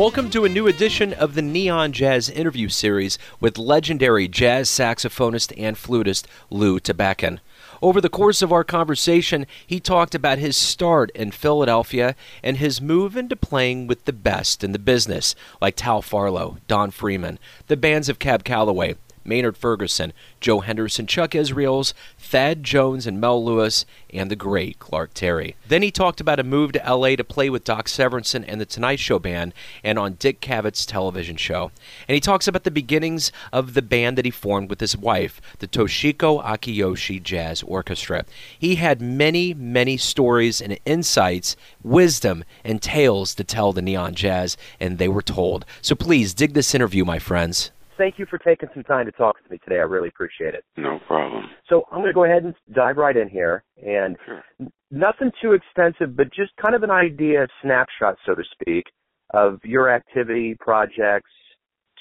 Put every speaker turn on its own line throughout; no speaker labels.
Welcome to a new edition of the Neon Jazz interview series with legendary jazz saxophonist and flutist Lou Tabackin. Over the course of our conversation, he talked about his start in Philadelphia and his move into playing with the best in the business, like Tal Farlow, Don Friedman, the bands of Cab Calloway, Maynard Ferguson, Joe Henderson, Chuck Israels, Thad Jones, and Mel Lewis, and the great Clark Terry. Then he talked about a move to LA to play with Doc Severinsen and the Tonight Show Band and on Dick Cavett's television show. And he talks about the beginnings of the band that he formed with his wife, the Toshiko Akiyoshi Jazz Orchestra. He had many, many stories and insights, wisdom, and tales to tell the Neon Jazz, and they were told. So please dig this interview, my friends
thank you for taking some time to talk to me today. I really appreciate it.
No problem.
So I'm going to go ahead and dive right in here, and
sure.
nothing too extensive, but just kind of an idea, snapshot, so to speak, of your activity, projects,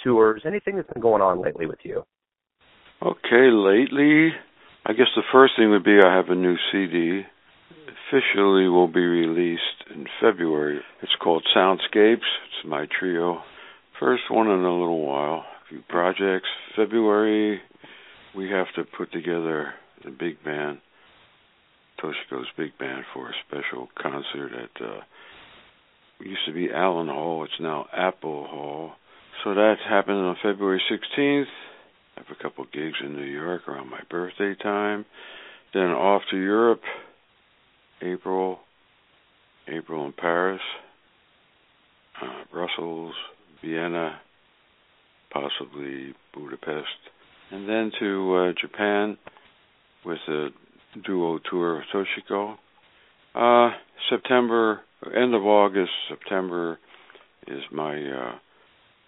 tours, anything that's been going on lately with you.
Okay, lately, I guess the first thing would be I have a new CD. Officially will be released in February. It's called Soundscapes. It's my trio. First one in a little while few projects. February, we have to put together the big band, Toshiko's big band, for a special concert at. Uh, used to be Allen Hall. It's now Appel Hall. So that happened on February 16th. I have a couple gigs in New York around my birthday time. Then off to Europe, April, April in Paris, uh, Brussels, Vienna, possibly Budapest, and then to uh, Japan with a duo tour of Toshiko. Uh, September, end of August, September is my uh,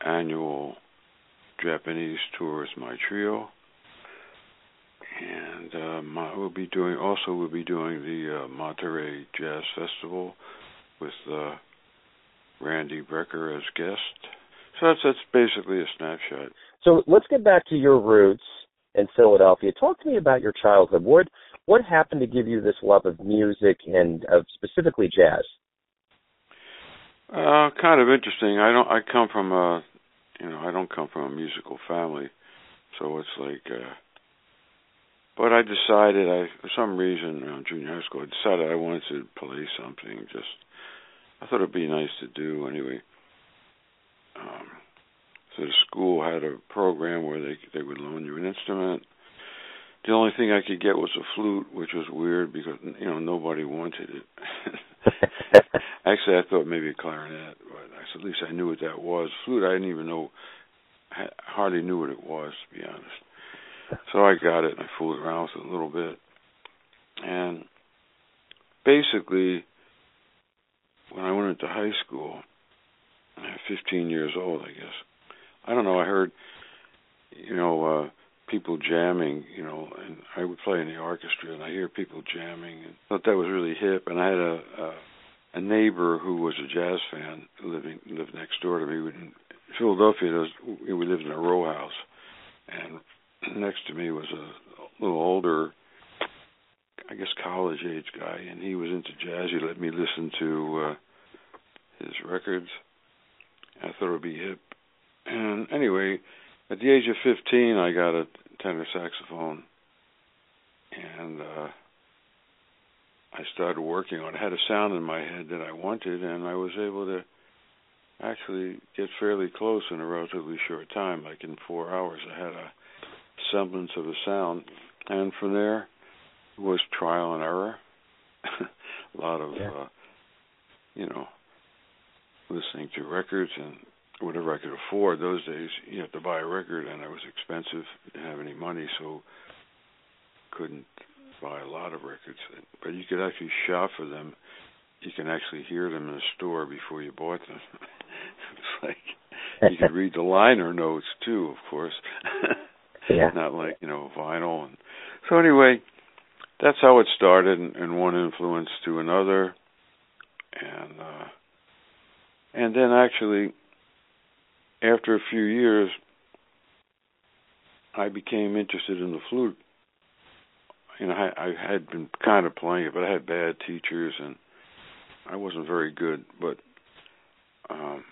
annual Japanese tour. Is my trio, and I will be doing also we'll be doing the uh, Monterey Jazz Festival with uh, Randy Brecker as guest. So that's that's basically a snapshot.
So let's get back to your roots in Philadelphia. Talk to me about your childhood. What what happened to give you this love of music and of specifically jazz?
Uh, kind of interesting. I don't. I come from a, you know, I don't come from a musical family, so it's like. uh But I decided, I for some reason, around junior high school, I decided I wanted to play something. Just, I thought it'd be nice to do anyway. Um, so the school had a program where they they would loan you an instrument. The only thing I could get was a flute, which was weird because you know nobody wanted it. Actually, I thought maybe a clarinet, but at least I knew what that was. Flute, I didn't even know, hardly knew what it was to be honest. So I got it and I fooled around with it a little bit, and basically, when I went into high school, 15 years old, I guess. I don't know. I heard, you know, uh, people jamming, you know, and I would play in the orchestra, and I hear people jamming, and thought that was really hip. And I had a a, a neighbor who was a jazz fan living lived next door to me. In Philadelphia, was, we lived in a row house, and next to me was a little older, I guess college age guy, and he was into jazz. He let me listen to uh, his records I thought it would be hip. And anyway, at the age of 15, I got a tenor saxophone, and uh, I started working on it. I had a sound in my head that I wanted, and I was able to actually get fairly close in a relatively short time. Like in four hours, I had a semblance of a sound, and from there was trial and error. a lot of,
yeah.
uh, you know, listening to records and whatever I could afford. Those days, you have to buy a record, and it was expensive. Didn't have any money, so couldn't buy a lot of records. But you could actually shop for them. You can actually hear them in the store before you bought them. it's like you could read the liner notes too, of course.
yeah.
Not like you know vinyl. And so anyway, that's how it started, and, and one influence to another, and. uh and then actually, after a few years, I became interested in the flute. You know, I, I had been kind of playing it, but I had bad teachers and I wasn't very good. But um,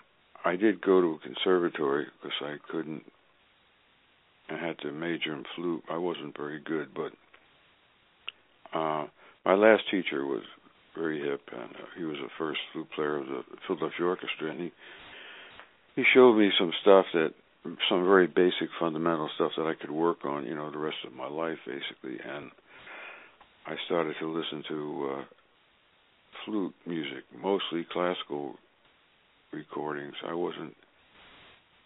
I did go to a conservatory because I couldn't. I had to major in flute. I wasn't very good, but uh, my last teacher was very hip, and uh, he was the first flute player of the Philadelphia Orchestra, and he he showed me some stuff that some very basic fundamental stuff that I could work on, you know, the rest of my life basically, and I started to listen to uh, flute music, mostly classical recordings. I wasn't.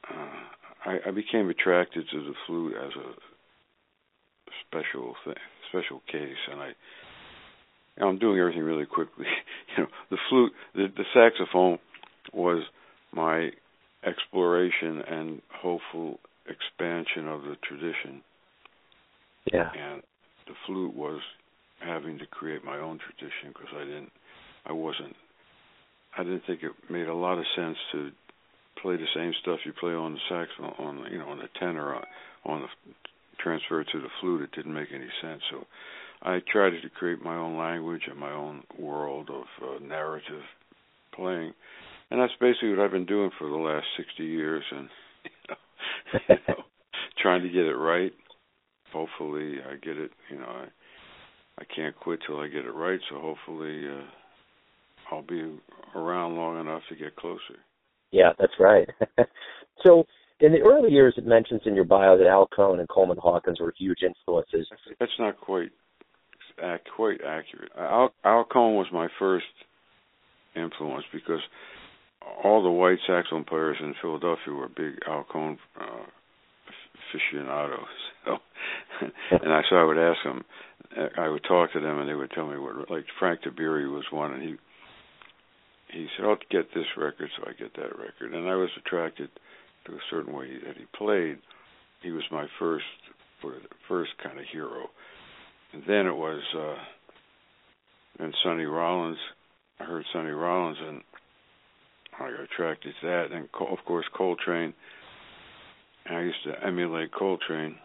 Uh, I, I became attracted to the flute as a special thing, special case, and I. I'm doing everything really quickly. you know, the flute, the, the saxophone was my exploration and hopeful expansion of the tradition.
Yeah.
And the flute was having to create my own tradition because I didn't, I wasn't, I didn't think it made a lot of sense to play the same stuff you play on the saxophone, on you know, on the tenor, uh, on the transfer to the flute. It didn't make any sense. So I tried to create my own language and my own world of uh, narrative playing and that's basically what I've been doing for the last 60 years, and you know, you know, trying to get it right. Hopefully, I get it. You know, I I can't quit till I get it right. So hopefully, uh, I'll be around long enough to get closer.
Yeah, that's right. so, in the early years, it mentions in your bio that Al Cohn and Coleman Hawkins were huge influences.
That's not quite quite accurate. Al, Al Cohn was my first influence because all the white saxophone players in Philadelphia were big Al Cohn uh, aficionados. So, and I so I would ask them, I would talk to them, and they would tell me what. Like Frank Tiberi was one, and he he said, "I'll get this record," so I get that record, and I was attracted to a certain way that he played. He was my first first kind of hero, and then it was uh, and Sonny Rollins. I heard Sonny Rollins, and I got attracted to that. And of course Coltrane. I used to emulate Coltrane,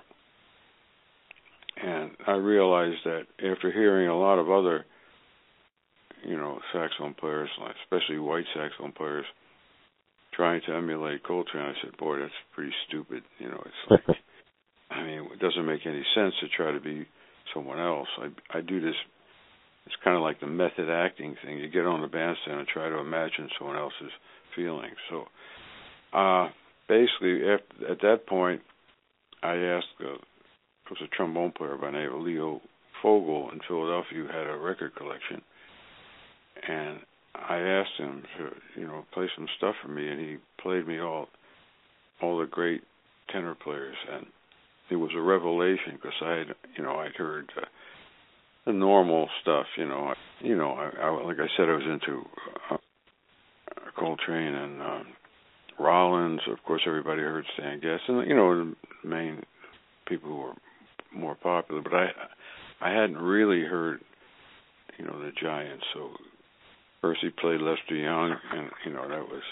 and I realized that after hearing a lot of other, you know, saxophone players, especially white saxophone players, trying to emulate Coltrane, I said, "Boy, that's pretty stupid." You know, it's like, I mean, it doesn't make any sense to try to be someone else. I I do this it's kind of like the method acting thing. You get on the bandstand and try to imagine someone else's feelings. So, uh, basically, at, at that point, I asked, uh, there was a trombone player by name of Leo Fogel in Philadelphia who had a record collection, and I asked him to, you know, play some stuff for me, and he played me all, all the great tenor players, and it was a revelation because I had, you know, I'd heard. Uh, the normal stuff, you know. You know, I, I like I said, I was into uh, Coltrane and uh, Rollins. Of course, everybody heard Stan Getz, and you know the main people who were more popular. But I, I hadn't really heard, you know, the giants. So first he played Lester Young, and you know that was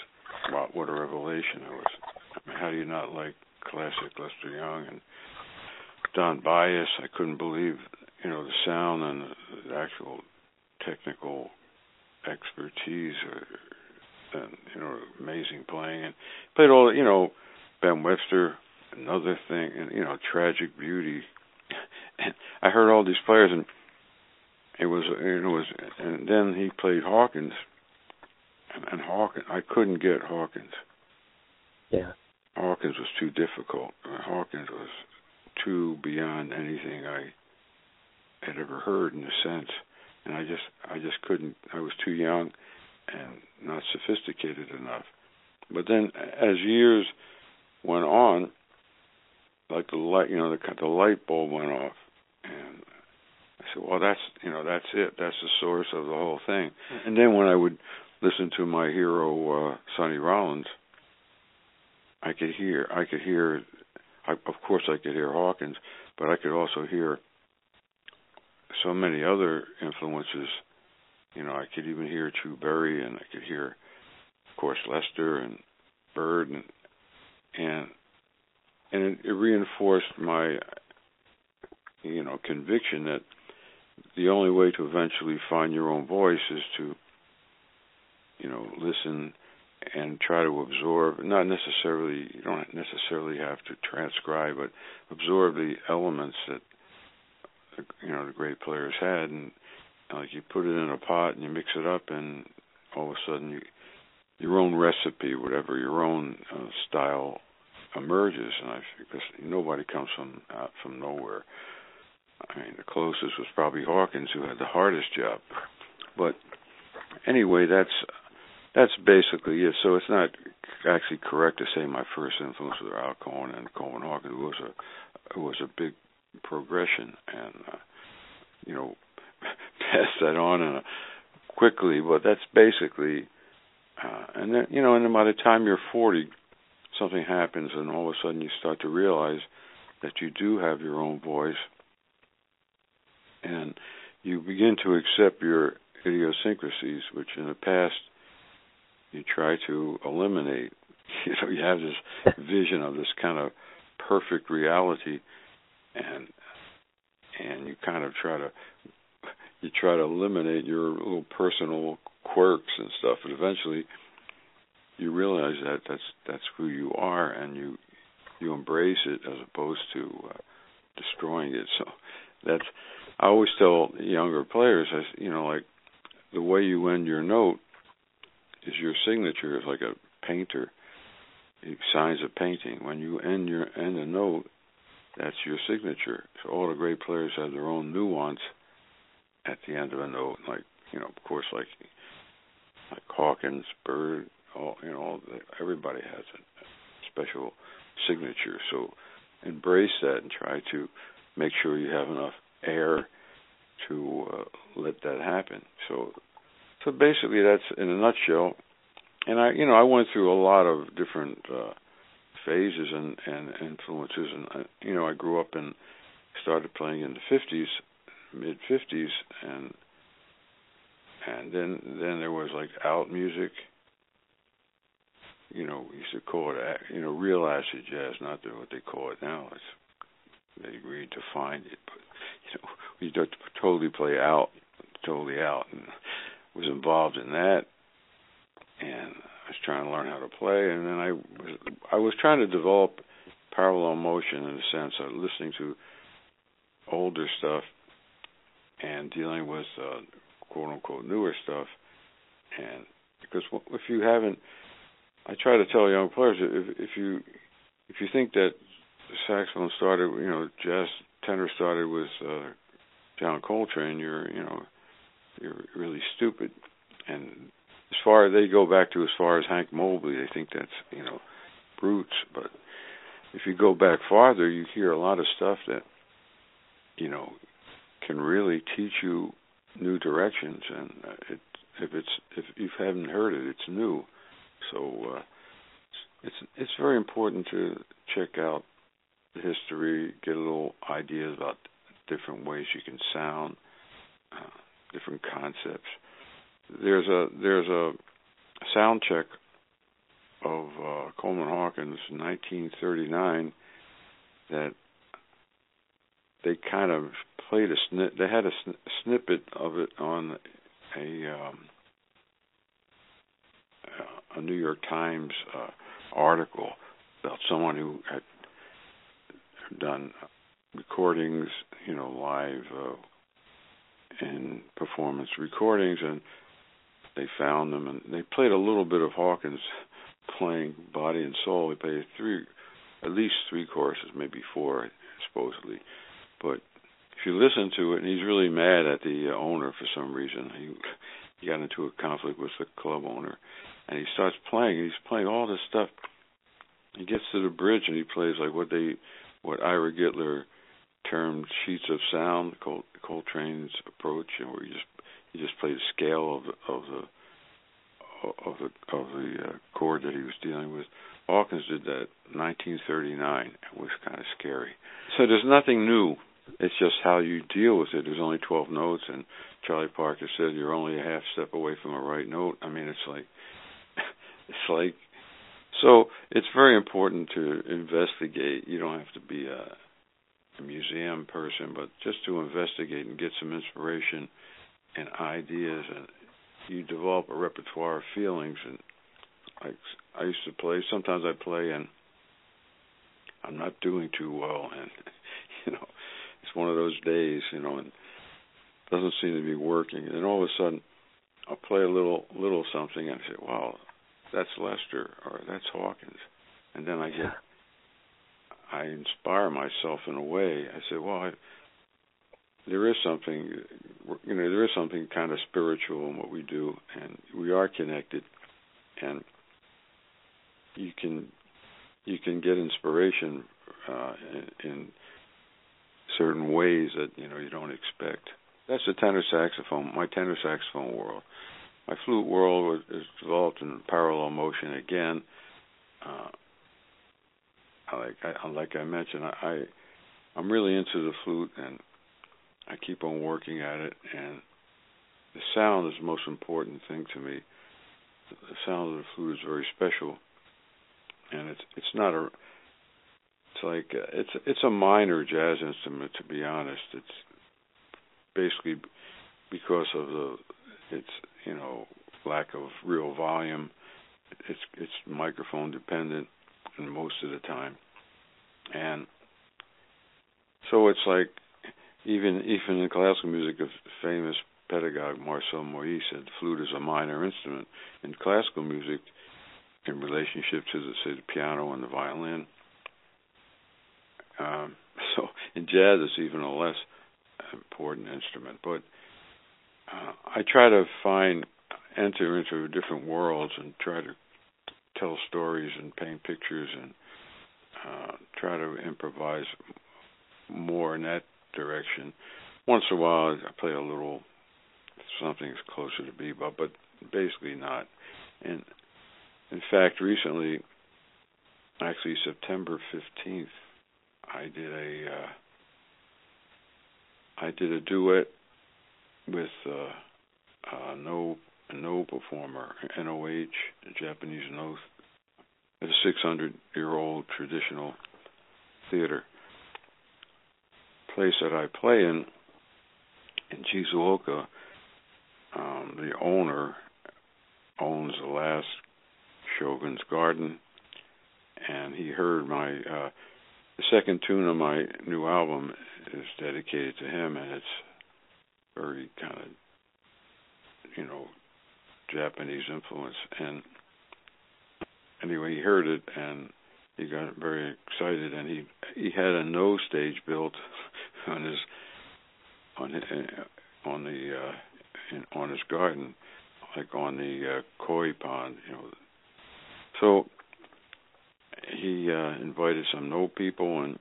wow, what a revelation it was. I mean, how do you not like classic Lester Young and Don Byas? I couldn't believe you know the sound and the actual technical expertise or, and you know amazing playing. And played all you know Ben Webster another thing and you know tragic beauty. And I heard all these players and it was it was and then he played Hawkins. And, and Hawkins I couldn't get Hawkins.
Yeah
Hawkins was too difficult Hawkins was too beyond anything I had ever heard in a sense, and I just I just couldn't. I was too young and not sophisticated enough. But then, as years went on, like the light, you know, the the light bulb went off, and I said, "Well, that's you know, that's it. That's the source of the whole thing." And then when I would listen to my hero uh, Sonny Rollins, I could hear, I could hear, I, of course, I could hear Hawkins, but I could also hear so many other influences. You know, I could even hear Chu Berry, and I could hear, of course, Lester and Bird, and and and it, it reinforced my, you know, conviction that the only way to eventually find your own voice is to, you know, listen and try to absorb not necessarily you don't necessarily have to transcribe but absorb the elements that you know the great players had. And like you put it in a pot and you mix it up and all of a sudden you your own recipe whatever your own uh, style emerges. And I because nobody comes from out from nowhere. I mean the closest was probably Hawkins who had the hardest job. But anyway that's that's basically it. So it's not actually correct to say my first influence was Al Cohn and Coleman Hawkins. It was a it was a big progression, and uh, you know, pass that on uh, quickly. But that's basically, uh, and then you know, and then by the time you're 40, something happens, and all of a sudden you start to realize that you do have your own voice, and you begin to accept your idiosyncrasies, which in the past you try to eliminate. You know, you have this vision of this kind of perfect reality, and and you kind of try to you try to eliminate your little personal quirks and stuff, and eventually you realize that that's that's who you are, and you you embrace it as opposed to uh, destroying it. So that's I always tell younger players, I you know, like the way you end your note is your signature is like a painter signs a painting. When you end your end a note that's your signature. So all the great players have their own nuance at the end of a note like you know of course like like Hawkins Bird all you know everybody has a special signature. So embrace that and try to make sure you have enough air to uh, let that happen. So so basically, that's in a nutshell. And I, you know, I went through a lot of different uh, phases and, and influences, and I, you know, I grew up and started playing in the '50s, mid '50s, and and then then there was like out music. You know, we used to call it, you know, real acid jazz, not what they call it now. It's they redefined it, but you know, we don't totally play out, totally out, and was involved in that, and I was trying to learn how to play. And then I was I was trying to develop parallel motion in a sense of listening to older stuff and dealing with uh, quote unquote newer stuff. And because if you haven't, I try to tell young players if if you if you think that saxophone started, you know, jazz tenor started with uh, John Coltrane, you're you know you're really stupid. And as far they go back to as far as Hank Mobley, they think that's you know brutes. But if you go back farther, you hear a lot of stuff that you know can really teach you new directions. And uh, it, if it's if you haven't heard it, it's new. So uh, it's it's very important to check out the history, get a little ideas about different ways you can sound. Uh, different concepts. There's a there's a sound check of uh, Coleman Hawkins, 1939, that they kind of played a snip. They had a sn- snippet of it on a um, a New York Times uh, article about someone who had done recordings, you know, live uh, and performance recordings, and they found them, and they played a little bit of Hawkins playing Body and Soul. They played three, at least three choruses, maybe four, supposedly. But if you listen to it, and he's really mad at the uh, owner for some reason. He he got into a conflict with the club owner, and he starts playing. He's playing all this stuff. He gets to the bridge and he plays like what they, what Ira Gitler termed sheets of sound, Col- Coltrane's approach, and where you just you just play the scale of the of the of the of the uh, chord that he was dealing with. Hawkins did that in 1939. It was kind of scary. So there's nothing new. It's just how you deal with it. There's only 12 notes, and Charlie Parker said you're only a half step away from a right note. I mean, it's like it's like so. It's very important to investigate. You don't have to be a a museum person, but just to investigate and get some inspiration and ideas, and you develop a repertoire of feelings, and like I used to play. Sometimes I play and I'm not doing too well, and you know, it's one of those days, you know, and doesn't seem to be working. And all of a sudden, I'll play a little little something and I say, "Wow, that's Lester or that's Hawkins," and then I get I inspire myself in a way. I say, "Well, I, there is something, you know, there is something kind of spiritual in what we do, and we are connected, and you can you can get inspiration uh, in, in certain ways that you know you don't expect. That's the tenor saxophone, my tenor saxophone world. My flute world is developed in parallel motion again. Uh, like I, like I mentioned, I, I'm really into the flute and I keep on working at it. And the sound is the most important thing to me. The sound of the flute is very special, and it's it's not a it's like uh, it's it's a minor jazz instrument to be honest. It's basically because of the its you know lack of real volume. It's it's microphone dependent, most of the time, and so it's like even even in classical music, a famous pedagogue Marcel Moyse said flute is a minor instrument. In classical music, in relationship to the say the piano and the violin. Um, so in jazz, it's even a less important instrument. But uh, I try to find enter into different worlds and try to tell stories and paint pictures and uh, try to improvise more in that direction. Once in a while, I play a little something closer to bebop, but basically not. And in fact, recently, actually September fifteenth, I did a uh, I did a duet with uh, uh, no no performer, NOH, Japanese no, a 600 year old traditional theater. Place that I play in in Shizuoka, um, the owner owns the last Shogun's Garden, and he heard my uh, the second tune of my new album is dedicated to him, and it's very kind of you know Japanese influence. And anyway, he heard it and he got very excited, and he he had a no stage built on his on his, on the uh, in, on his garden, like on the uh, koi pond, you know. So he uh, invited some no people, and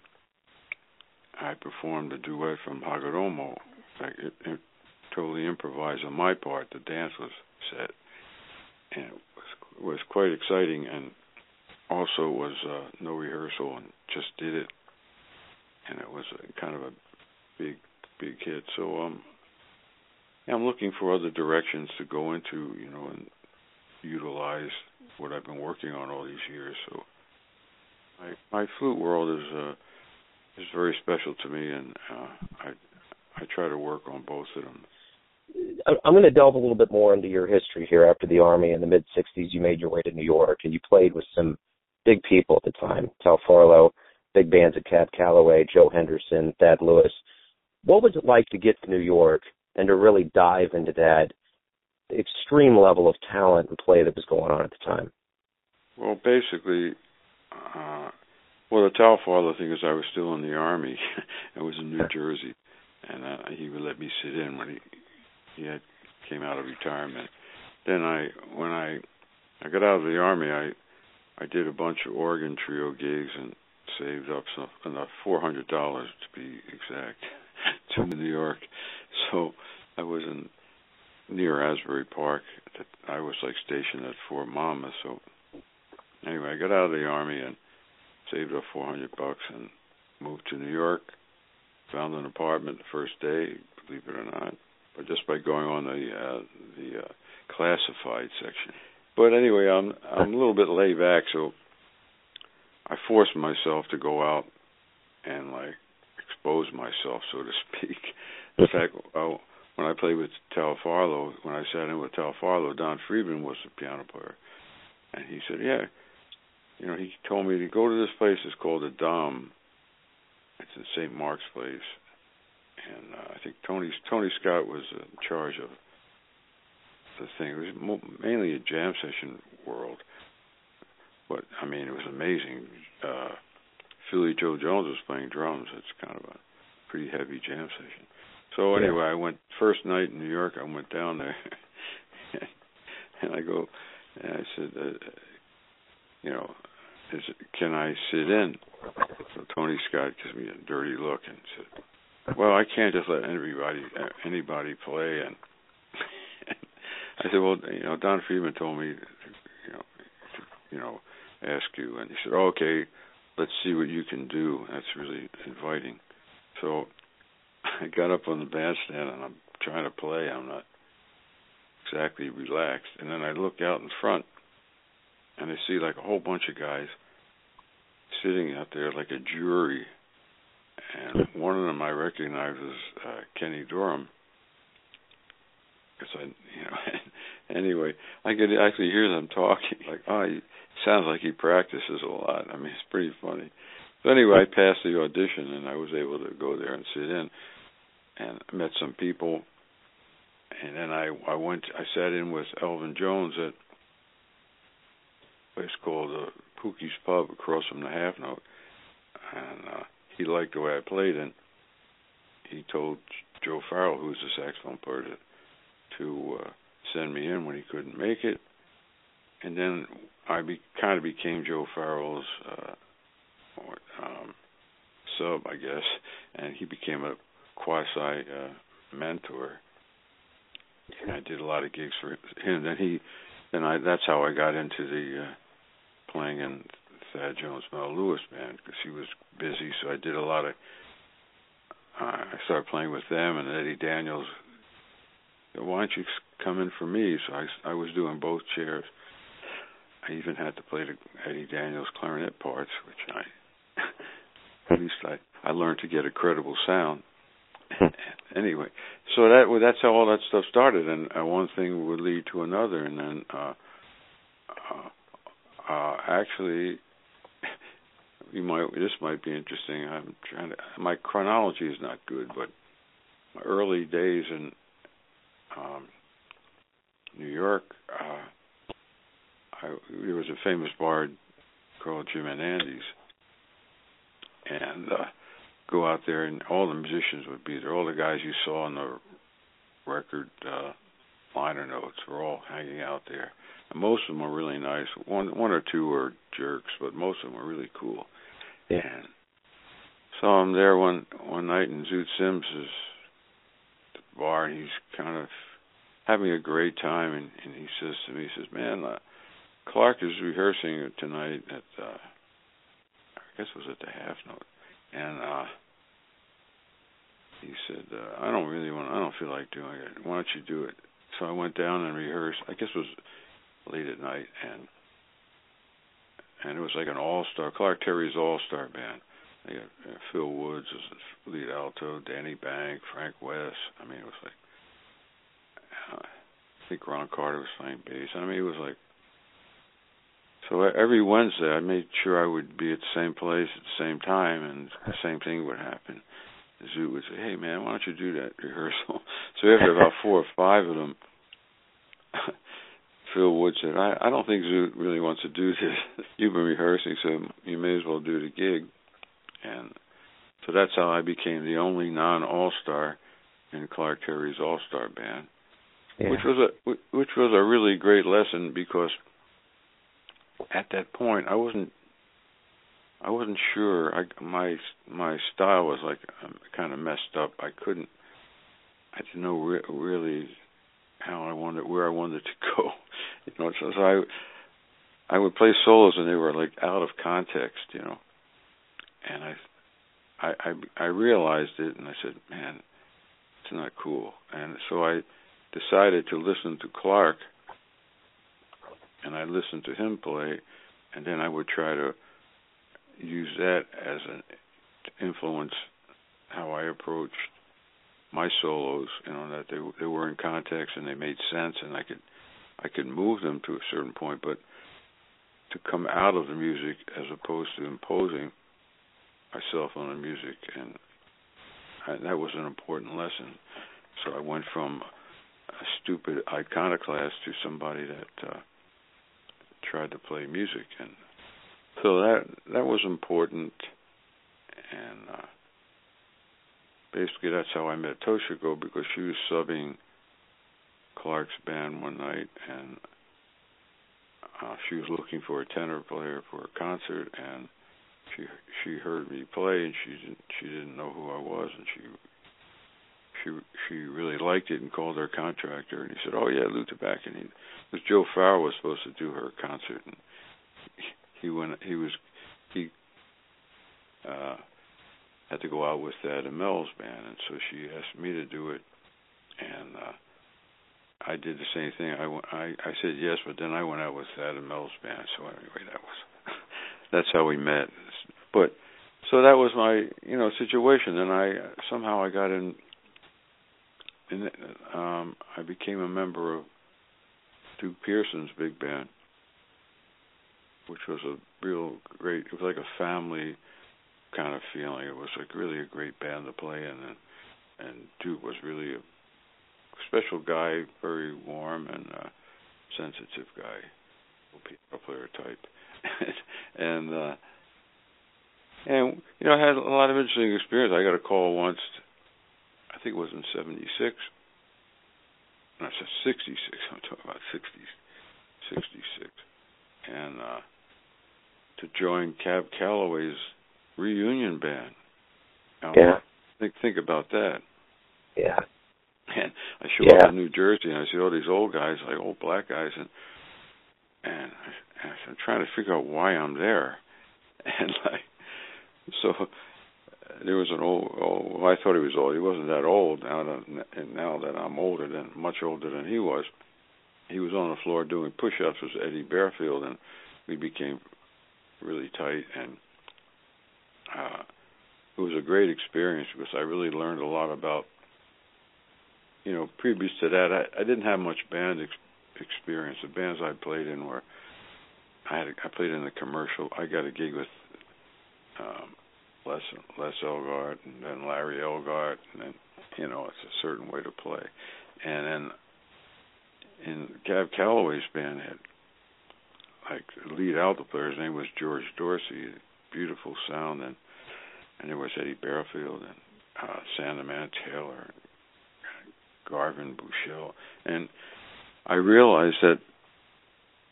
I performed a duet from Hagoromo. It, it totally improvised on my part. The dance was set, and it was, was quite exciting. And also was uh, no rehearsal and just did it, and it was a, kind of a big big hit. So um, I'm looking for other directions to go into, you know, and utilize what I've been working on all these years. So my my flute world is uh, is very special to me, and uh, I I try to work on both of them.
I'm going to delve a little bit more into your history here. After the army in the mid '60s, you made your way to New York, and you played with some big people at the time. Tal Farlow, big bands at Cab Calloway, Joe Henderson, Thad Lewis. What was it like to get to New York and to really dive into that extreme level of talent and play that was going on at the time?
Well, basically, uh, well, the Tal Farlow thing is I was still in the army. I was in New Jersey, and uh, he would let me sit in when he he had came out of retirement. Then I, when I I got out of the army, I I did a bunch of organ trio gigs and saved up some enough four hundred dollars to be exact to New York. So I was in near Asbury Park. I was like stationed at Fort Monmouth. So anyway, I got out of the army and saved up four hundred bucks and moved to New York. Found an apartment the first day, believe it or not, but just by going on the uh, the uh, classified section. But anyway, I'm I'm a little bit laid back, so I forced myself to go out and like expose myself, so to speak. In fact, I, when I played with Tal Farlow, when I sat in with Tal Farlow, Don Friedman was the piano player, and he said, "Yeah." You know, he told me to go to this place. It's called the Dom. It's in St. Mark's Place, and uh, I think Tony Tony Scott was in charge of the thing. It was mo- mainly a jam session world, but I mean, it was amazing. Uh, Philly Joe Jones was playing drums. It's kind of a pretty heavy jam session. So anyway, yeah. I went first night in New York. I went down there, and I go, and I said, uh, you know, is can I sit in? So Tony Scott gives me a dirty look and said, well, I can't just let anybody anybody play. And I said, well, you know, Don Friedman told me, you know, to, you know, ask you, and he said, oh, okay, let's see what you can do. That's really inviting. So I got up on the bandstand and I'm trying to play. I'm not exactly relaxed. And then I look out in front and I see like a whole bunch of guys sitting out there like a jury. And one of them I recognize as uh, Kenny Dorham. Because I, you know, anyway, I could actually hear them talking. Like, oh, he sounds like he practices a lot. I mean, it's pretty funny. So anyway, I passed the audition and I was able to go there and sit in and met some people. And then I I went I sat in with Elvin Jones at a place called uh, Pookie's Pub across from the Half Note, and uh, he liked the way I played. And he told Joe Farrell, who was the saxophone player, to, to uh, send me in when he couldn't make it. And then I be, kind of became Joe Farrell's uh, um, sub, I guess, and he became a quasi uh, mentor. And I did a lot of gigs for him. Then he, then I. That's how I got into the uh, playing in Thad Jones Mel Lewis band because he was busy. So I did a lot of. Uh, I started playing with them and Eddie Daniels. Why don't you come in for me? So I, I was doing both chairs. I even had to play the Eddie Daniels clarinet parts, which I at least I I learned to get a credible sound. anyway, so that well, that's how all that stuff started, and uh, one thing would lead to another, and then uh, uh, uh, actually, you might this might be interesting. I'm trying to my chronology is not good, but my early days in um, New York, uh, I, there was a famous bard called Jim and Andy's, and uh, go out there and all the musicians would be there. All the guys you saw on the record uh, liner notes were all hanging out there. And most of them were really nice. One one or two were jerks, but most of them were really cool.
Yeah.
Saw him there one one night, and Zoot Sims at the bar, and he's kind of having a great time. And, and he says to me, he says, "Man, uh, Clark is rehearsing tonight at uh, I guess it was at the Half Note." and uh he said, uh, I don't really want I don't feel like doing it. Why don't you do it? So I went down and rehearsed. I guess it was late at night and and it was like an all star Clark Terry's all star band. They got uh, Phil Woods as lead alto, Danny Bank, Frank Wess. I mean, it was like uh, I think Ron Carter was playing bass. I mean, it was like so every Wednesday, I made sure I would be at the same place at the same time, and the same thing would happen. The Zoot would say, "Hey, man, why don't you do that rehearsal?" So after about four or five of them, Phil Wood said, "I I don't think Zoot really wants to do this. You've been rehearsing, so you may as well do the gig." And so that's how I became the only non-All Star in Clark Terry's All Star band,
yeah.
which was a which was a really great lesson because at that point I wasn't I wasn't sure. I my my style was like um, kind of messed up. I couldn't. I didn't know re- really how I wanted where I wanted to go. You know, so, so I I would play solos and they were like out of context. You know, and I I I, I realized it and I said, man, it's not cool. And so I decided to listen to Clark and I listened to him play, and then I would try to use that as an influence how I approached my solos. You know that they they were in context and they made sense, and I could I could move them to a certain point. But to come out of the music as opposed to imposing myself on the music, and that was an important lesson. So I went from a stupid iconoclast to somebody that uh, tried to play music, and so that that was important, and uh, basically that's how I met Toshiko because she was subbing Clark's band one night, and uh, she was looking for a tenor player for a concert, and she she heard me play, and she didn't she didn't know who I was, and she she she really liked it and called her contractor, and he said, "Oh yeah, Lou Tabackin." He, because Joe Farrell was supposed to do her concert, and he went he was he uh had to go out with Thad Mel's band and so she asked me to do it and uh I did the same thing. I, I I said yes, but then I went out with Thad and Mel's band. So anyway, that was that's how we met. But so that was my you know situation, and I somehow I got in. In um, I became a member of Duke Pearson's big band, which was a real great. It was like a family kind of feeling. It was like really a great band to play in, and and Duke was really a special guy, very warm and uh, sensitive guy, a player type, and uh, and you know I had a lot of interesting experience. I got a call once, I think it was in '76. I said '66. I'm talking about '60s, '66, and uh, to join Cab Calloway's reunion band.
Now, yeah.
Think think about that.
Yeah.
And I show
yeah.
up in New Jersey and I see all these old guys, like old black guys, and and I, I'm trying to figure out why I'm there, and like so there was an old, old well, I thought he was old. He wasn't that old now that and now that I'm older than much older than he was. He was on the floor doing push-ups with Eddie Barefield, and we became really tight. And uh, it was a great experience because I really learned a lot about you know, previous to that, I, I didn't have much band ex- experience. The bands I played in were, I had, a, I played in the commercial. I got a gig with um, Les Les Elgart and then Larry Elgart, and then you know, it's a certain way to play. And then in Cab Calloway's band had like the lead alto player. His name was George Dorsey. Beautiful sound, and and there was Eddie Barefield and uh, Sam the Man Taylor, Garvin Bushell, and I realized that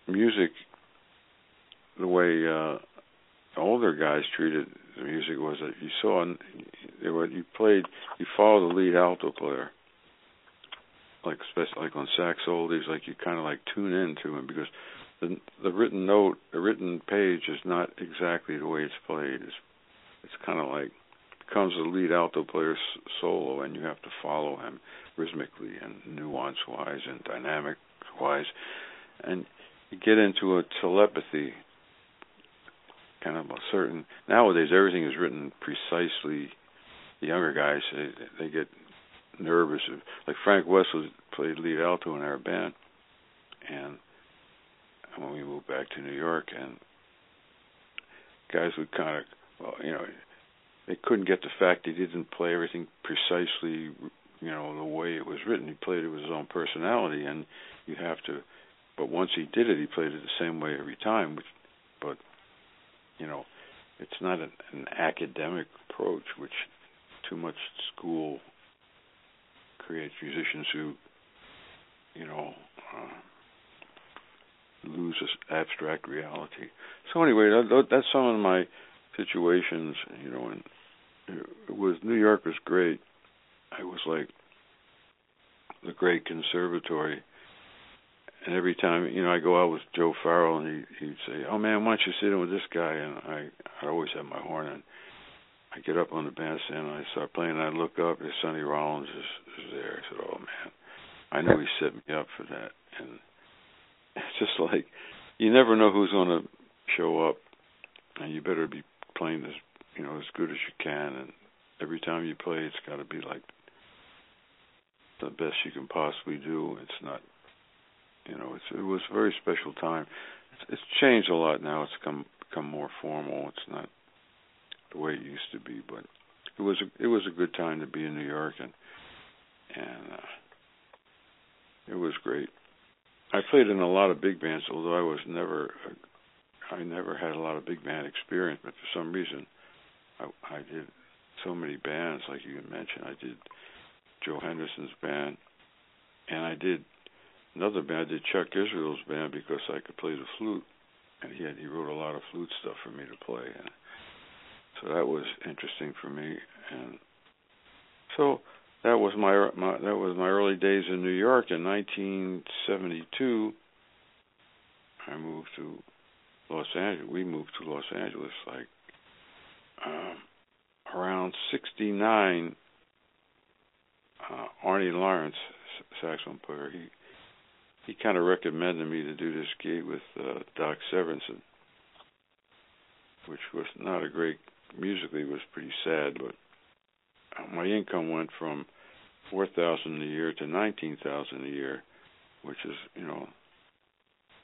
music, the way uh, older guys treated the music was that you saw you played you follow the lead alto player, like especially like on sax oldies, like you kind of like tune into him because the the written note, the written page is not exactly the way it's played. It's it's kind of like becomes the lead alto player's solo, and you have to follow him rhythmically and nuance wise and dynamic wise, and you get into a telepathy kind of a certain nowadays everything is written precisely the younger guys they they get nervous like Frank was played lead alto in our band and when we moved back to New York and guys would kind of well you know they couldn't get the fact he didn't play everything precisely, you know, the way it was written. He played it with his own personality, and you have to. But once he did it, he played it the same way every time. Which, but you know, it's not an, an academic approach, which too much school creates musicians who, you know, uh, lose this abstract reality. So anyway, that, that's some of my situations, you know, and it was New York was great. I was like the great conservatory. And every time, you know, I go out with Joe Farrell, and he he'd say, "Oh man, why don't you sit in with this guy?" And I I always have my horn on. I get up on the bandstand and I start playing. and I look up, and Sonny Rollins is, is there. I said, "Oh man, I know he set me up for that." And it's just like you never know who's going to show up, and you better be playing as you know as good as you can, and every time you play, it's got to be like the best you can possibly do. It's not, you know, it's it was a very special time, it's, it's changed a lot now. It's come become more formal. It's not the way it used to be, but it was a it was a good time to be in New York and and uh, it was great. I played in a lot of big bands, although I was never I never had a lot of big band experience, but for some reason I I did so many bands like you mentioned. I did Joe Henderson's band and I did another band. I did Chuck Israels' band because I could play the flute, and he had he wrote a lot of flute stuff for me to play, and so that was interesting for me. And so that was my, my that was my early days in New York. In 1972, I moved to Los Angeles. We moved to Los Angeles like um, around '69. Uh, Arnie Lawrence, saxophone player, he he kind of recommended me to do this gig with uh, Doc Severinsen, which was not a great musically was pretty sad, but uh, my income went from four thousand a year to nineteen thousand a year, which is you know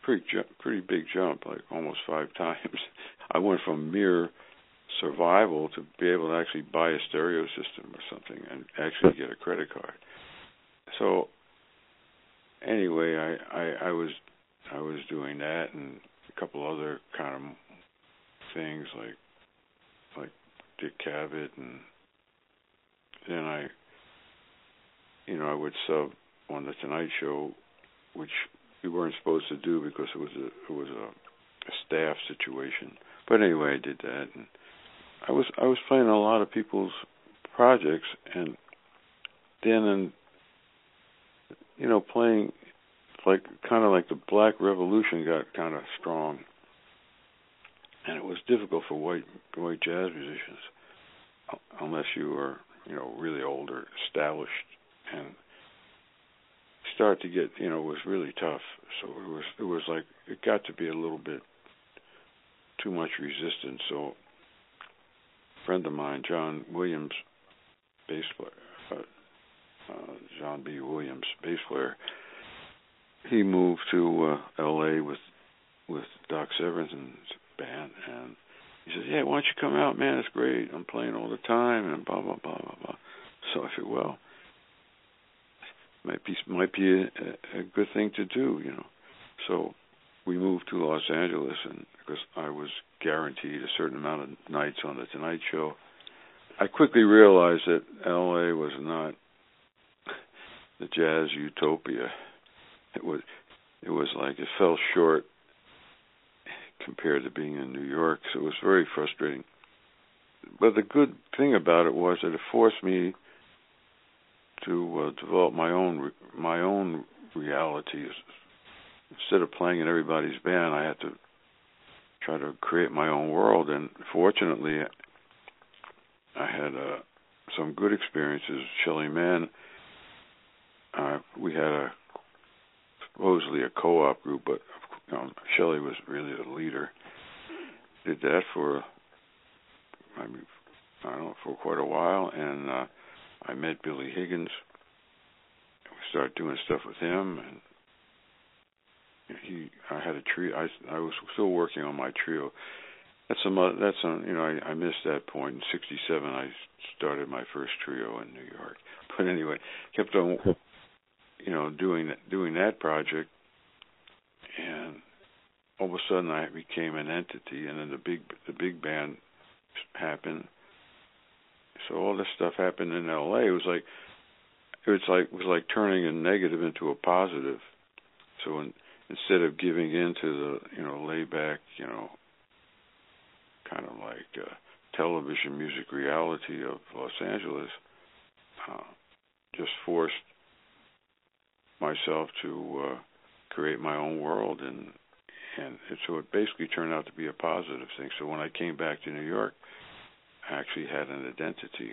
pretty ju- pretty big jump, like almost five times. I went from mere survival to be able to actually buy a stereo system or something and actually get a credit card. So anyway, I, I I was I was doing that and a couple other kind of things like like Dick Cavett and then I you know I would sub on the Tonight Show, which we weren't supposed to do because it was a it was a, a staff situation. But anyway, I did that and I was I was playing a lot of people's projects and then in you know, playing like kind of like the Black Revolution got kind of strong, and it was difficult for white white jazz musicians unless you were you know really older, established, and start to get you know was really tough. So it was it was like it got to be a little bit too much resistance. So friend of mine, John Williams, bass player, uh, uh, John B. Williams, bass player. He moved to uh, L.A. with with Doc Severinsen's band, and he says, "Yeah, why don't you come out, man? It's great. I'm playing all the time, and blah blah blah blah blah." So I said, "Well, might be might be a, a good thing to do, you know." So we moved to Los Angeles, and because I was guaranteed a certain amount of nights on the Tonight Show, I quickly realized that L.A. was not the jazz utopia. It was it was like it fell short compared to being in New York, so it was very frustrating. But the good thing about it was that it forced me to uh, develop my own my own reality. Instead of playing in everybody's band, I had to try to create my own world. And fortunately, I had uh, some good experiences. Shelly Manne uh, we had a supposedly a co-op group, but um, Shelly was really the leader. Did that for I mean I don't know for quite a while, and uh, I met Billy Higgins. We started doing stuff with him, and he I had a trio. I I was still working on my trio. That's a that's some you know I, I missed that point in '67. I started my first trio in New York, but anyway, kept on you know, doing doing that project, and all of a sudden I became an entity, and then the big the big band happened. So all this stuff happened in L.A. It was like it was like it was like turning a negative into a positive. So in, instead of giving in to the you know layback you know kind of like uh, television music reality of Los Angeles, uh, just forced myself to uh, create my own world, and and so it basically turned out to be a positive thing. So when I came back to New York, I actually had an identity.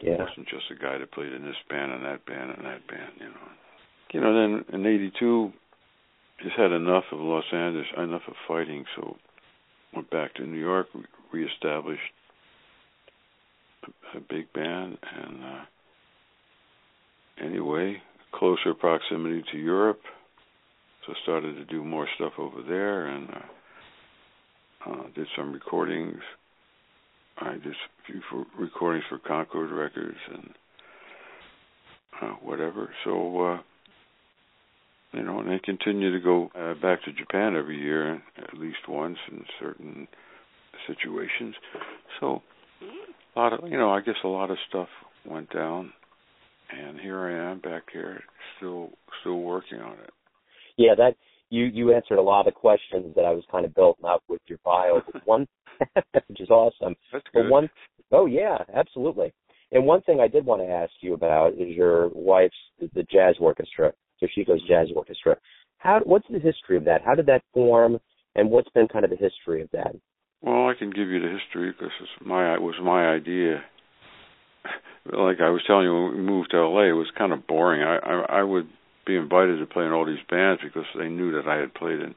Yeah.
It wasn't just a guy that played in this band and that band and that band, you know. You know, then in '82, just had enough of Los Angeles, enough of fighting, so went back to New York, reestablished a, big band, and uh, anyway, closer proximity to Europe. So started to do more stuff over there and uh, uh, did some recordings. I did a few for recordings for Concord Records and uh, whatever. So, uh, you know, and I continue to go uh, back to Japan every year, at least once in certain situations. So, a lot of, you know, I guess a lot of stuff went down, and here I am back here, still, still working on it.
Yeah, that you you answered a lot of questions that I was kind of building up with your bio. one, which is awesome.
That's good.
But one, oh yeah, absolutely. And one thing I did want to ask you about is your wife's the jazz orchestra, Toshiko's Jazz Orchestra. How what's the history of that? How did that form, and what's been kind of the history of that?
Well, I can give you the history because it's my it was my idea. Like I was telling you when we moved to LA, it was kind of boring. I I, I would be invited to play in all these bands because they knew that I had played in,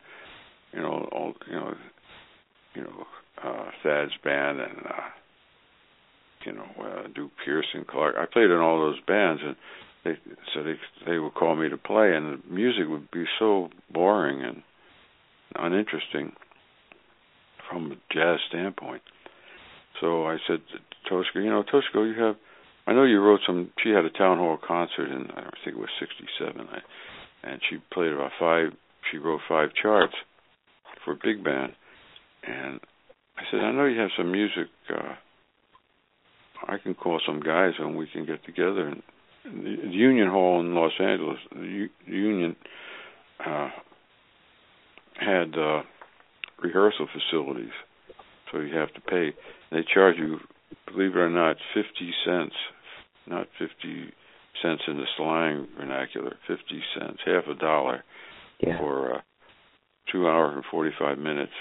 you know, all you know, you know, uh, Thad's band and uh, you know, uh, Duke Pearson, Clark. I played in all those bands, and they so they they would call me to play, and the music would be so boring and uninteresting from a jazz standpoint. So I said to Toshiko, you know, Toshiko, you have, I know you wrote some. She had a town hall concert in I think it was '67, and she played about five. She wrote five charts for big band, and I said, I know you have some music. uh I can call some guys and we can get together. And the Union Hall in Los Angeles, the Union uh, had uh, rehearsal facilities, so you have to pay. They charge you, believe it or not, fifty cents, not fifty cents in the slang vernacular, fifty cents, half a dollar
yeah.
for uh, two hours and forty-five minutes.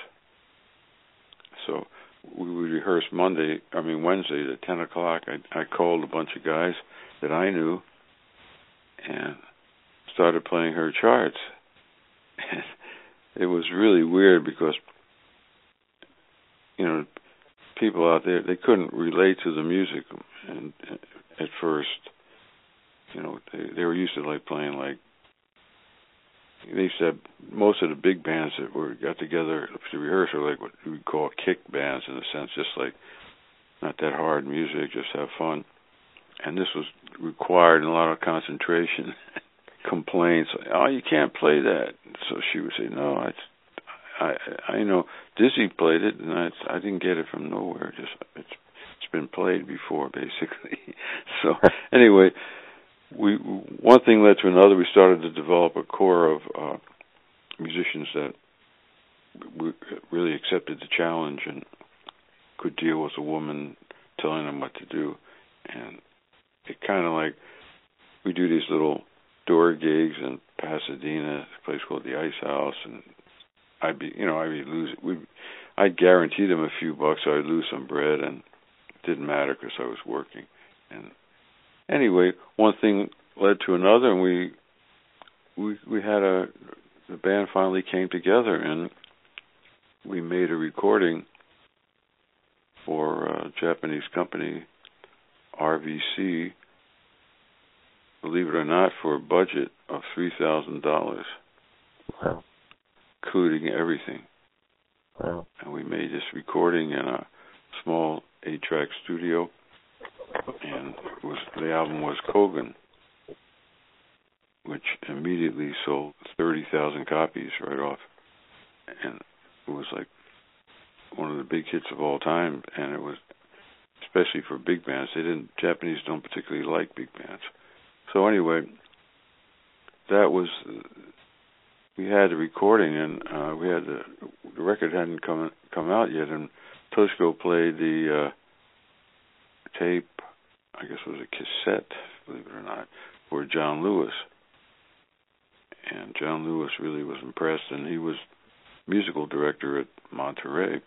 So we would rehearse Monday, I mean Wednesday at ten o'clock. I I called a bunch of guys that I knew and started playing her charts. And it was really weird because you know people out there they couldn't relate to the music and at first you know they they were used to like playing like they said most of the big bands that were got together to rehearse are like what we call kick bands in a sense, just like not that hard music, just have fun. And this was required a lot of concentration, complaints. Oh, you can't play that. So she would say, No, I, I, I know Dizzy played it, and I, I didn't get it from nowhere. Just it's, it's been played before, basically. so anyway, we one thing led to another. We started to develop a core of uh, musicians that we really accepted the challenge and could deal with a woman telling them what to do. And it kind of like we do these little door gigs in Pasadena, a place called the Ice House, and I'd be, you know, I'd be losing. We, I'd guarantee them a few bucks, so I'd lose some bread, and it didn't matter because I was working. And anyway, one thing led to another, and we we we had a the band finally came together, and we made a recording for a Japanese company, RVC. Believe it or not, for a budget of three thousand dollars,
wow.
including everything.
Wow.
And we made this recording in a small eight-track studio and was the album was Kogun, which immediately sold thirty thousand copies right off, and it was like one of the big hits of all time. And it was especially for big bands. They didn't Japanese don't particularly like big bands. So anyway, that was we had the recording and uh, we had the the record hadn't come come out yet, and Toshiko played the uh, tape I guess it was a cassette, believe it or not, for John Lewis. And John Lewis really was impressed, and he was musical director at Monterey,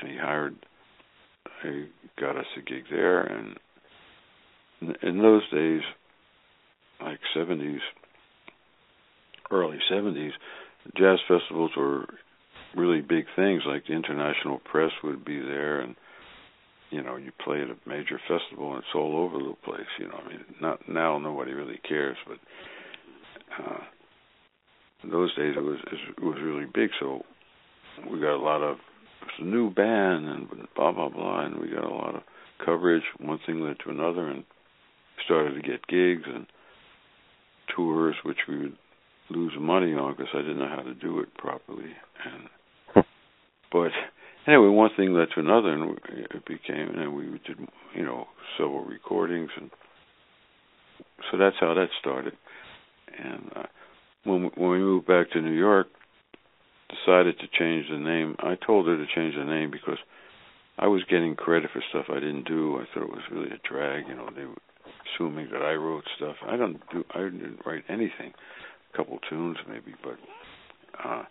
and he hired, he got us a gig there, and in, those days, like 70s, early 70s, jazz festivals were really big things. Like the international press would be there, and you know, you play at a major festival and it's all over the place. You know, I mean, not now nobody really cares, but uh, in those days it was it was really big. So we got a lot of it's a new band and blah blah blah, and we got a lot of coverage. One thing led to another, and started to get gigs and tours, which we would lose money on because I didn't know how to do it properly. And but anyway, one thing led to another, and it became, and we did, you know, several recordings, and so that's how that started. And uh, when when we moved back to New York, decided to change the name. I told her to change the name because I was getting credit for stuff I didn't do. I thought it was really a drag. You know, they were assuming that I wrote stuff. I don't do. I didn't write anything. A couple tunes maybe, but uh,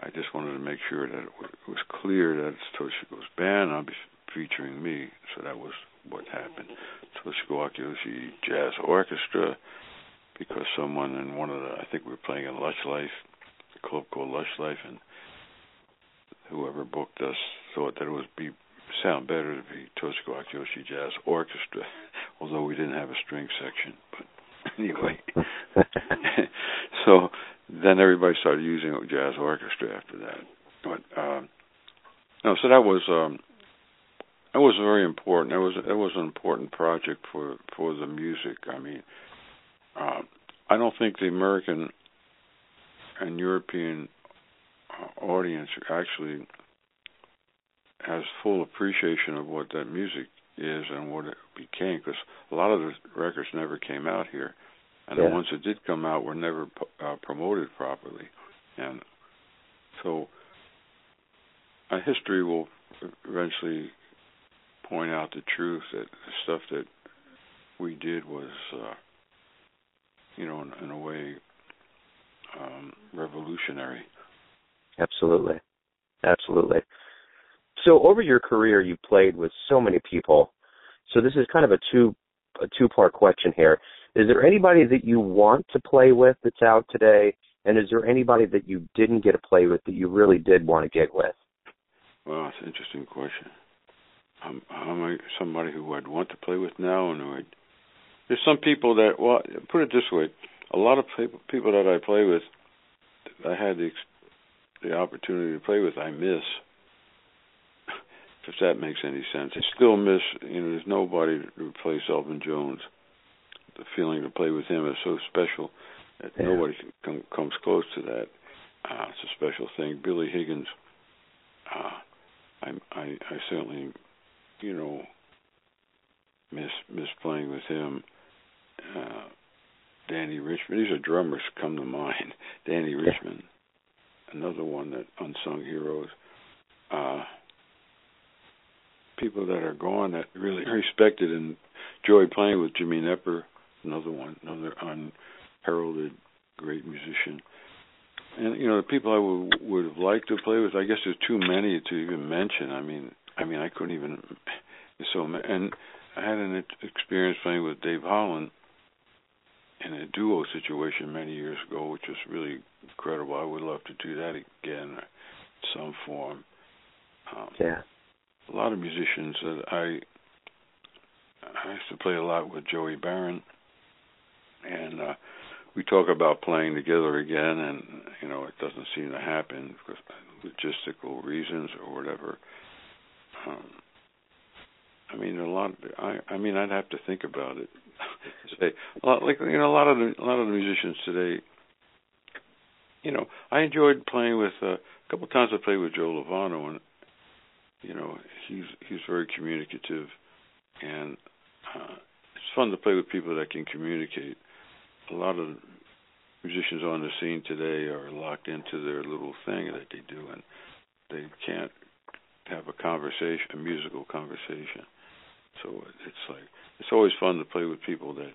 I just wanted to make sure that it was clear that it's Toshiko's band. I'll be featuring me. So that was what happened. Toshiko Akiyoshi Jazz Orchestra, because someone in one of the, I think we were playing in Lush Life, a club called Lush Life, and whoever booked us thought that it would be sound better to be Toshiko Akiyoshi Jazz Orchestra, although we didn't have a string section. But anyway, so then everybody started using Jazz Orchestra after that. But um, no, so that was um, that was very important. It was it was an important project for for the music. I mean, uh, I don't think the American and European uh, audience actually has full appreciation of what that music is and what it became because a lot of the records never came out here and yeah. the ones that did come out were never uh, promoted properly and so a history will eventually point out the truth that the stuff that we did was uh, you know in, in a way um, revolutionary
absolutely absolutely so over your career, you played with so many people. So this is kind of a two a two part question here. Is there anybody that you want to play with that's out today, and is there anybody that you didn't get to play with that you really did want to get with?
Well, that's an interesting question. Um, I'm, I'm somebody who I'd want to play with now, and I'd, there's some people that well, put it this way, a lot of people people that I play with, I had the the opportunity to play with, I miss if that makes any sense. I still miss, you know, there's nobody to replace Elvin Jones. The feeling to play with him is so special that yeah. nobody come, comes close to that. Uh, it's a special thing. Billy Higgins, uh, I, I, I certainly, you know, miss miss playing with him. Uh, Dannie Richmond. These are drummers come to mind. Dannie Richmond, another one that unsung heroes. Uh, people that are gone that really respected and enjoyed playing with Jimmy Knepper, another one, another unheralded great musician. And you know the people I would would have liked to play with. I guess there's too many to even mention. I mean, I mean I couldn't even. So and I had an experience playing with Dave Holland in a duo situation many years ago, which was really incredible. I would love to do that again, in some form.
Um, yeah
a lot of musicians that I I used to play a lot with Joey Baron, and uh, we talk about playing together again, and you know it doesn't seem to happen because logistical reasons or whatever. Um, I mean, a lot. Of, I I mean, I'd have to think about it. Say a lot, like you know, a lot of the, a lot of the musicians today. You know, I enjoyed playing with uh, a couple times. I played with Joe Lovano, and you know, he's he's very communicative, and uh, it's fun to play with people that can communicate. A lot of musicians on the scene today are locked into their little thing that they do, and they can't have a conversation, a musical conversation. So it's like it's always fun to play with people that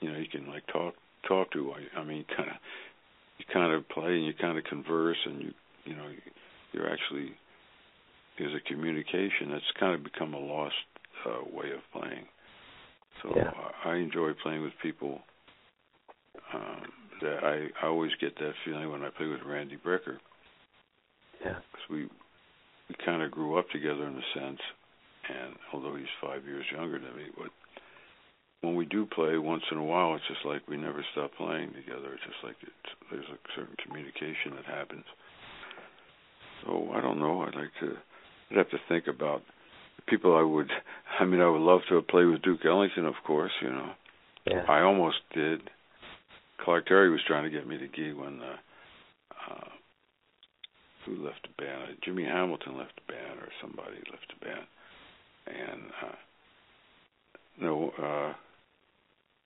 you know you can like talk talk to. I, I mean, kind of you kind of play and you kind of converse, and you you know you're actually is a communication that's kind of become a lost uh, way of playing. So
yeah.
uh, I enjoy playing with people. Um, that I, I always get that feeling when I play with Randy Brecker.
Yeah,
because we we kind of grew up together in a sense, and although he's five years younger than me, but when we do play once in a while, it's just like we never stop playing together. It's just like it's, there's a certain communication that happens. So I don't know. I'd like to. I'd have to think about people I would. I mean, I would love to play with Duke Ellington, of course. You know,
yeah.
I almost did. Clark Terry was trying to get me to gig when uh, uh, who left the band? Uh, Jimmy Hamilton left the band, or somebody left the band, and uh, no, uh,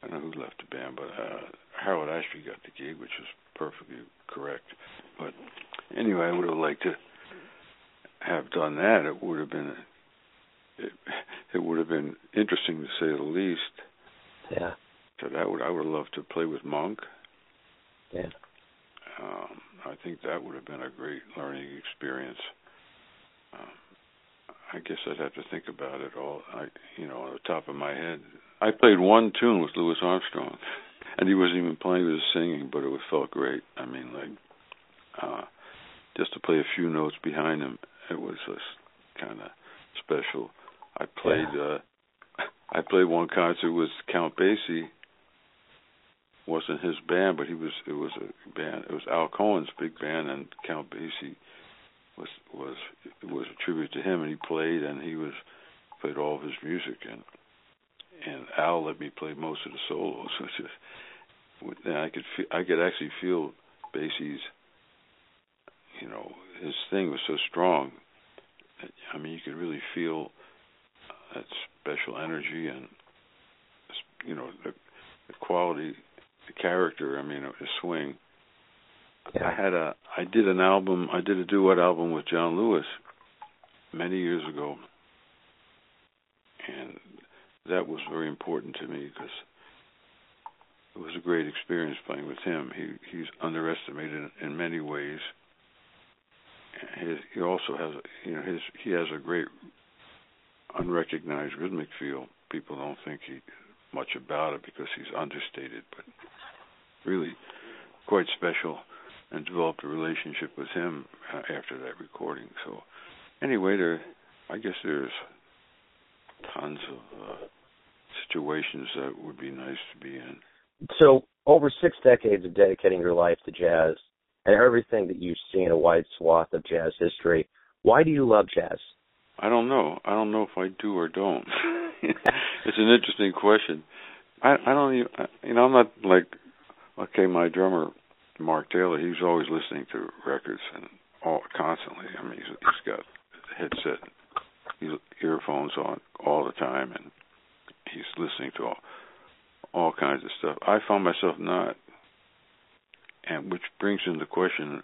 I don't know who left the band, but uh, Harold Ashby got the gig, which was perfectly correct. But anyway, I would have liked to have done that. It would have been it, it would have been interesting to say the least.
Yeah.
That would I would loved to play with Monk.
Yeah.
Um, I think that would have been a great learning experience. Um, I guess I'd have to think about it all. I, you know, on the top of my head, I played one tune with Louis Armstrong, and he wasn't even playing; he was singing, but it felt great. I mean, like, uh, just to play a few notes behind him, it was just kind of special. I played,
yeah.
uh, I played one concert with Count Basie. Wasn't his band, but he was. It was a band. It was Al Cohn's big band, and Count Basie was was was a tribute to him, and he played, and he was played all of his music, and and Al let me play most of the solos, which is, and I could feel, I could actually feel Basie's, you know, his thing was so strong. I mean, you could really feel that special energy and, you know, the, the quality, the character. I mean, his swing
yeah.
I had a I did an album I did a duet album with John Lewis many years ago, and that was very important to me because it was a great experience playing with him. He he's underestimated in, in many ways. His, he also has you know his he has a great unrecognized rhythmic feel. People don't think he much about it because he's understated, but really quite special and developed a relationship with him uh, after that recording. So anyway, there, I guess there's tons of uh, situations that would be nice to be in.
So over six decades of dedicating your life to jazz and everything that you've seen a wide swath of jazz history, why do you love jazz?
I don't know. I don't know if I do or don't. it's an interesting question. I I don't even you know I'm not like okay my drummer Mark Taylor, he was always listening to records and all constantly. I mean, he's, he's got headset, earphones on all the time, and he's listening to all all kinds of stuff. I found myself not, and which brings into question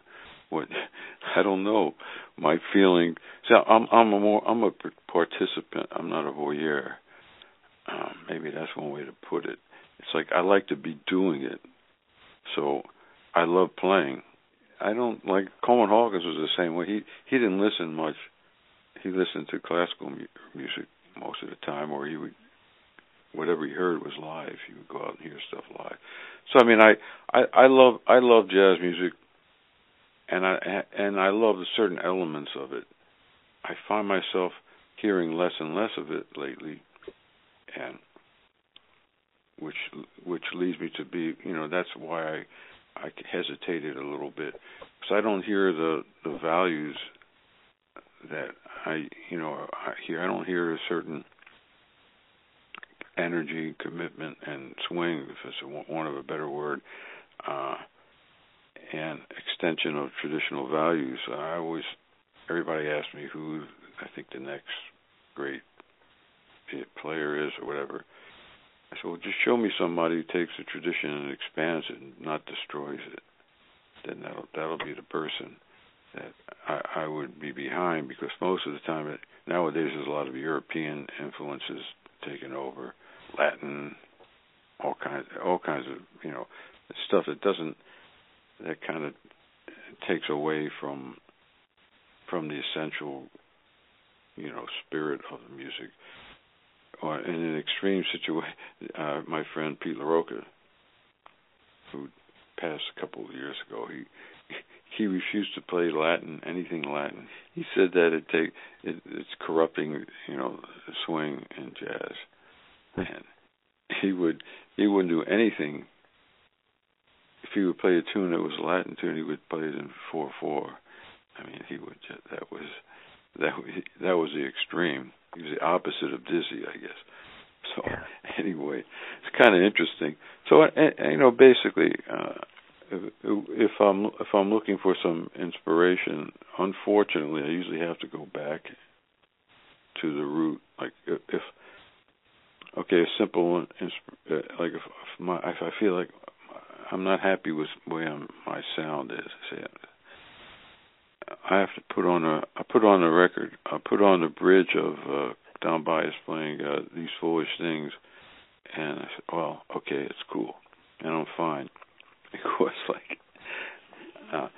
what I don't know. My feeling. So I'm I'm a more I'm a participant. I'm not a voyeur. Um, maybe that's one way to put it. It's like I like to be doing it. So I love playing. I don't like Coleman Hawkins was the same way. He he didn't listen much. He listened to classical mu- music most of the time, or he would whatever he heard was live. He would go out and hear stuff live. So I mean, I I, I love I love jazz music, and I and I love the certain elements of it. I find myself hearing less and less of it lately, and which which leads me to be you know that's why I I hesitated a little bit because I don't hear the the values that I you know I hear. I don't hear a certain energy, commitment, and swing, if it's one of a better word, uh, and extension of traditional values. I always everybody asks me who I think the next great player is or whatever. Well, just show me somebody who takes a tradition and expands it and not destroys it. Then that'll that'll be the person that I, I would be behind because most of the time it, nowadays there's a lot of European influences taking over, Latin, all kinds all kinds of you know stuff that doesn't that kind of takes away from from the essential you know spirit of the music or in an extreme situation, uh, my friend Pete La Roca, who passed a couple of years ago, he he refused to play Latin, anything Latin. He said that it take it, it's corrupting, you know, swing in jazz, and he would he wouldn't do anything. If he would play a tune that was a Latin tune, he would play it in four four. I mean, he would just that was that that was the extreme. He was the opposite of dizzy, I guess. So anyway, it's kind of interesting. So you know, basically, uh, if, if I'm if I'm looking for some inspiration, unfortunately, I usually have to go back to the root. Like if, if okay, a simple one, uh, like if, if my if I feel like I'm not happy with the way I'm, my sound is, say I have to put on a I put on a record. I put on the bridge of uh, Don Byas playing uh, these foolish things, and I said, well, okay, it's cool, and I'm fine. Because like, uh,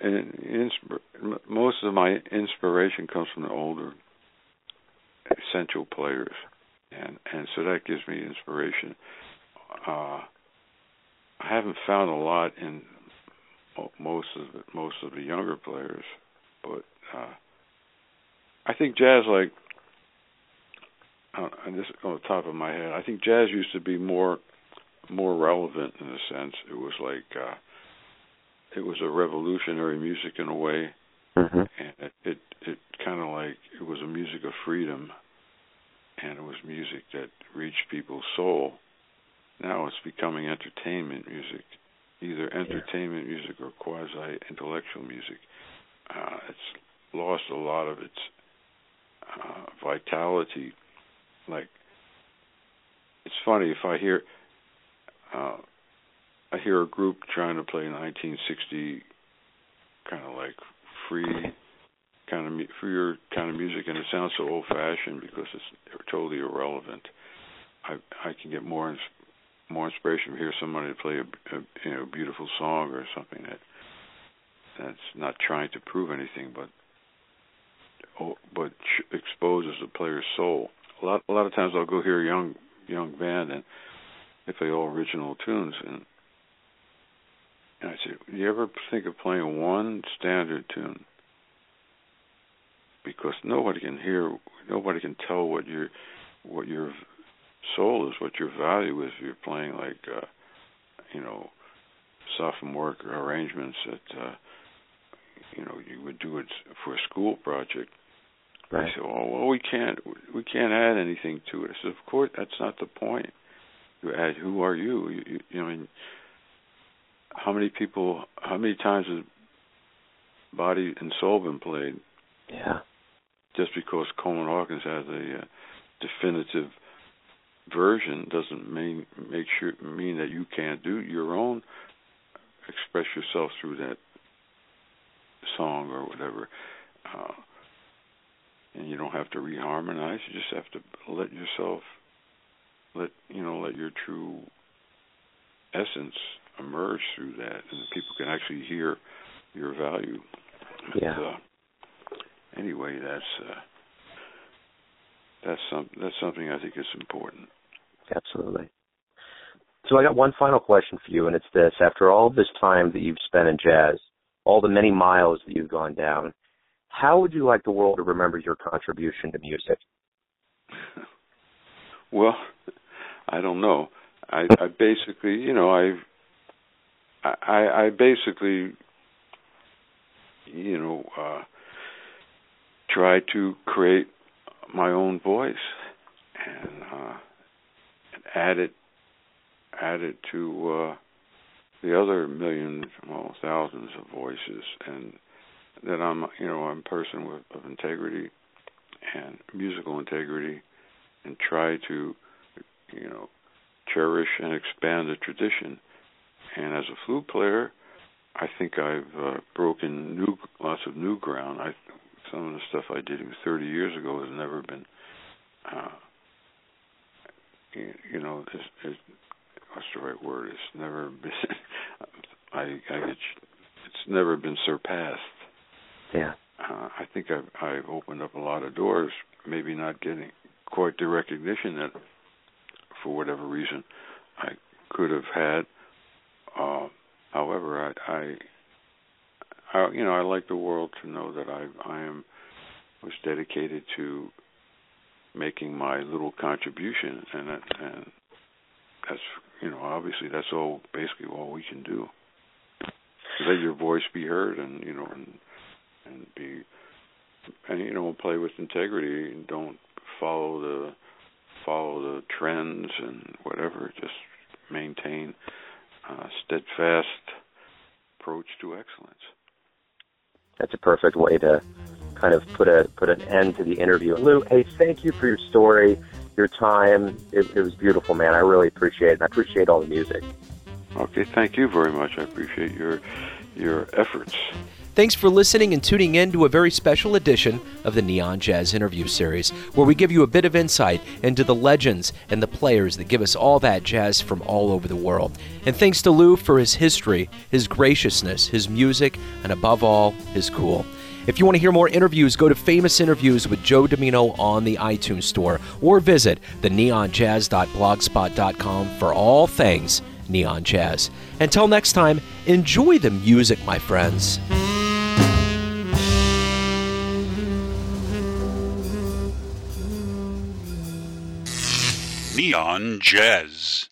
and insp- most of my inspiration comes from the older essential players, and and so that gives me inspiration. Uh, I haven't found a lot in most of the, most of the younger players, but uh, I think jazz like and this on the top of my head, I think jazz used to be more more relevant in a sense. It was like uh, it was a revolutionary music in a way,
mm-hmm.
and it it, it kind of like it was a music of freedom, and it was music that reached people's soul. Now it's becoming entertainment music, either entertainment yeah. music or quasi intellectual music. Uh, it's lost a lot of its uh, vitality like it's funny if I hear uh I hear a group trying to play 1960 kind of like free kind of freer kind of music and it sounds so old fashioned because it's totally irrelevant. I I can get more more inspiration from hear somebody play a, a you know beautiful song or something that that's not trying to prove anything but oh, but exposes the player's soul a lot a lot of times I'll go hear a young young band and they play all original tunes and and I say, Do you ever think of playing one standard tune? Because nobody can hear nobody can tell what your what your soul is, what your value is if you're playing like uh you know, sophomore arrangements that uh you know, you would do it for a school project
Right.
I said, "Oh, well, we can't we can't add anything to it." I said, "Of course, that's not the point. You add, who are you? You, you, you know, I mean, how many people, how many times has Body and Soul been played?
Yeah.
Just because Coleman Hawkins has a uh, definitive version doesn't mean make sure mean that you can't do your own express yourself through that song or whatever. Uh, and you don't have to reharmonize. You just have to let yourself, let you know, let your true essence emerge through that, and people can actually hear your value.
Yeah.
But, uh, anyway, that's uh, that's some that's something I think is important.
Absolutely. So I got one final question for you, and it's this: After all this time that you've spent in jazz, all the many miles that you've gone down, how would you like the world to remember your contribution to music?
well, I don't know. I, I basically, you know, I, I, I basically, you know, uh, try to create my own voice and, uh, and add it, add it to uh, the other millions, well, thousands of voices, and that I'm you know I'm a person with, of integrity and musical integrity, and try to you know cherish and expand the tradition. And as a flute player, I think I've uh, broken new lots of new ground. I some of the stuff I did 30 years ago has never been, uh, you, you know, it's, it's, what's the right word? It's never been. I, I it's, it's never been surpassed.
Yeah.
Uh, I think I've I've opened up a lot of doors, maybe not getting quite the recognition that, for whatever reason, I could have had. Uh, however, I, I, I, you know, I like the world to know that I, I am, was dedicated to making my little contribution, and that, and that's you know, obviously that's all basically all we can do. Let your voice be heard, and you know, and and be, and you know, play with integrity. And don't follow the follow the trends and whatever. Just maintain a steadfast approach to excellence.
That's a perfect way to kind of put a put an end to the interview. Lou, hey, thank you for your story, your time. It, it was beautiful, man. I really appreciate it. And I appreciate all the music.
Okay, thank you very much. I appreciate your your efforts.
Thanks for listening and tuning in to a very special edition of the Neon Jazz Interview Series, where we give you a bit of insight into the legends and the players that give us all that jazz from all over the world. And thanks to Lou for his history, his graciousness, his music, and above all, his cool. If you want to hear more interviews, go to Famous Interviews with Joe Dimino on the iTunes Store or visit the neonjazz.blogspot.com for all things neon jazz. Until next time, enjoy the music, my friends.
Neon Jazz.